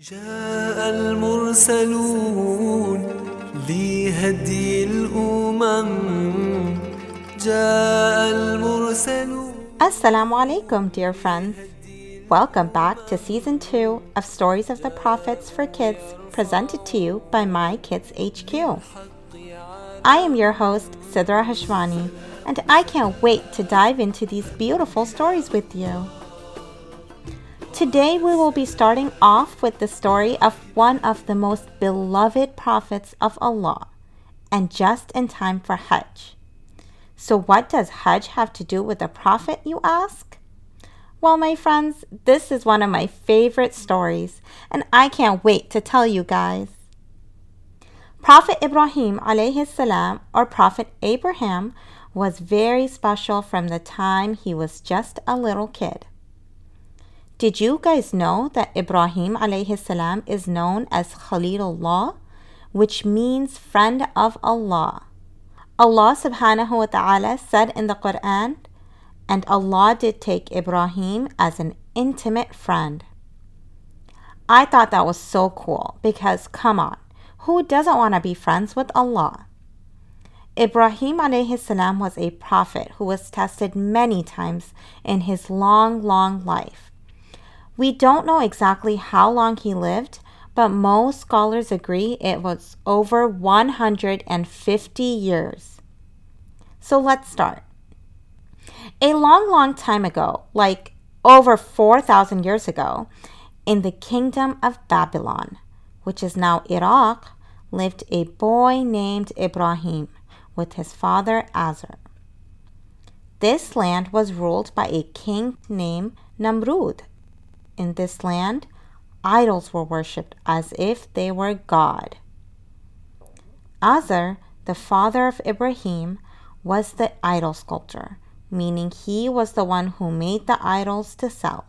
جاء المرسلون لهدي الأمم جاء المرسلون Assalamu alaikum, dear friends. Welcome back to season 2 of Stories of the Prophets for Kids, presented to you by My Kids HQ. I am your host, Sidra Hashwani, and I can't wait to dive into these beautiful stories with you. Today we will be starting off with the story of one of the most beloved prophets of Allah, and just in time for Hajj. So, what does Hajj have to do with the Prophet, you ask? Well, my friends, this is one of my favorite stories, and I can't wait to tell you guys. Prophet Ibrahim alayhi salam, or Prophet Abraham, was very special from the time he was just a little kid. Did you guys know that Ibrahim alayhi salam is known as Khalilullah, which means friend of Allah? Allah subhanahu wa ta'ala said in the Quran, and Allah did take Ibrahim as an intimate friend. I thought that was so cool because come on, who doesn't want to be friends with Allah? Ibrahim alayhi salam was a prophet who was tested many times in his long, long life. We don't know exactly how long he lived, but most scholars agree it was over 150 years. So let's start. A long, long time ago, like over 4,000 years ago, in the kingdom of Babylon, which is now Iraq, lived a boy named Ibrahim with his father Azar. This land was ruled by a king named Namrud in this land, idols were worshipped as if they were God. Azar, the father of Ibrahim, was the idol sculptor, meaning he was the one who made the idols to sell.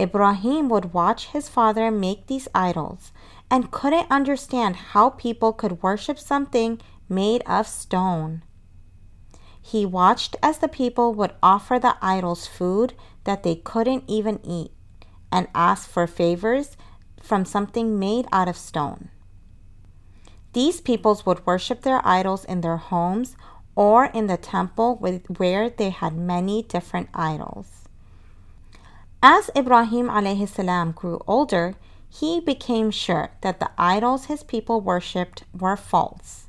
Ibrahim would watch his father make these idols and couldn't understand how people could worship something made of stone. He watched as the people would offer the idols food that they couldn't even eat and ask for favors from something made out of stone. These peoples would worship their idols in their homes or in the temple with, where they had many different idols. As Ibrahim salam grew older, he became sure that the idols his people worshipped were false.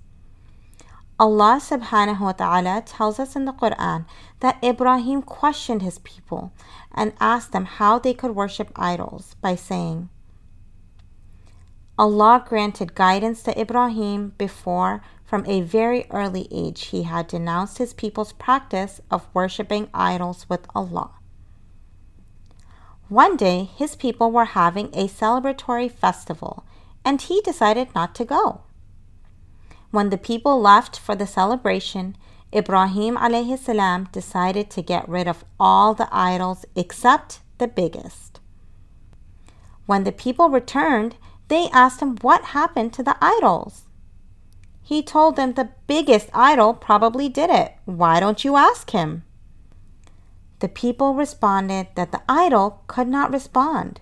Allah subhanahu wa ta'ala tells us in the Quran that Ibrahim questioned his people and asked them how they could worship idols by saying, Allah granted guidance to Ibrahim before, from a very early age, he had denounced his people's practice of worshiping idols with Allah. One day, his people were having a celebratory festival, and he decided not to go. When the people left for the celebration, Ibrahim alayhi salam decided to get rid of all the idols except the biggest. When the people returned, they asked him what happened to the idols. He told them the biggest idol probably did it. Why don't you ask him? The people responded that the idol could not respond.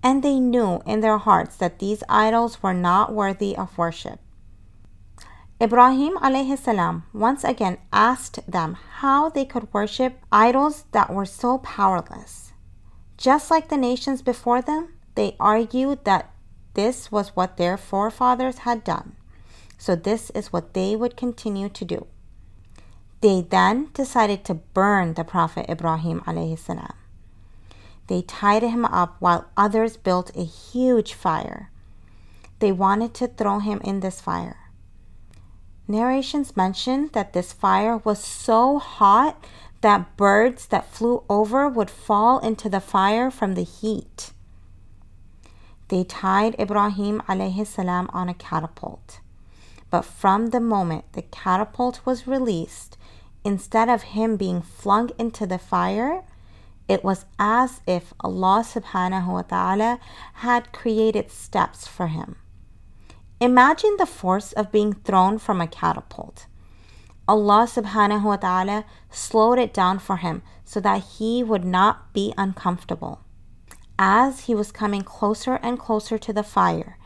And they knew in their hearts that these idols were not worthy of worship. Ibrahim alayhi once again asked them how they could worship idols that were so powerless. Just like the nations before them, they argued that this was what their forefathers had done, so this is what they would continue to do. They then decided to burn the Prophet Ibrahim alayhi. They tied him up while others built a huge fire. They wanted to throw him in this fire. Narrations mention that this fire was so hot that birds that flew over would fall into the fire from the heat. They tied Ibrahim alayhi salam on a catapult. But from the moment the catapult was released, instead of him being flung into the fire, it was as if Allah subhanahu wa ta'ala had created steps for him. Imagine the force of being thrown from a catapult. Allah subhanahu wa ta'ala slowed it down for him so that he would not be uncomfortable. as he was coming closer and closer to the fire,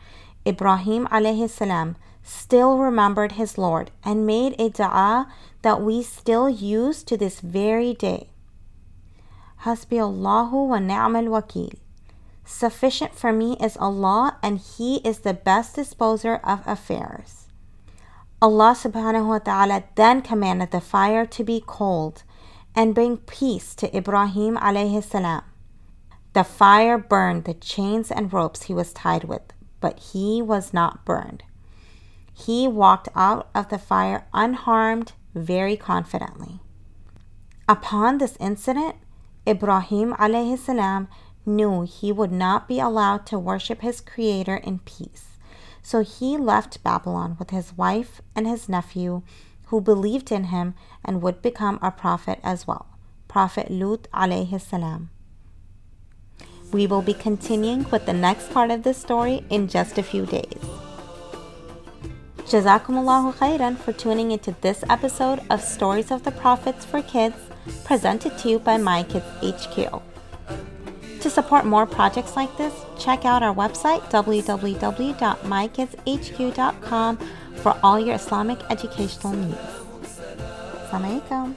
Ibrahim alayhi salam still remembered his Lord and made a dua that we still use to this very day. Hasbi Allahu wa ni'mal wakil. Sufficient for me is Allah, and He is the best disposer of affairs. Allah subhanahu wa ta'ala then commanded the fire to be cold and bring peace to Ibrahim alayhi salam. The fire burned the chains and ropes he was tied with, but he was not burned. He walked out of the fire unharmed very confidently. Upon this incident, Ibrahim alayhi salam knew he would not be allowed to worship his creator in peace. So he left Babylon with his wife and his nephew, who believed in him and would become a prophet as well. Prophet Lut alayhi salam. We will be continuing with the next part of this story in just a few days. Jazakumullahu khairan for tuning into this episode of Stories of the Prophets for Kids presented to you by My Kids HQ. To support more projects like this, check out our website www.mykidshq.com for all your Islamic educational needs. Assalamualaikum.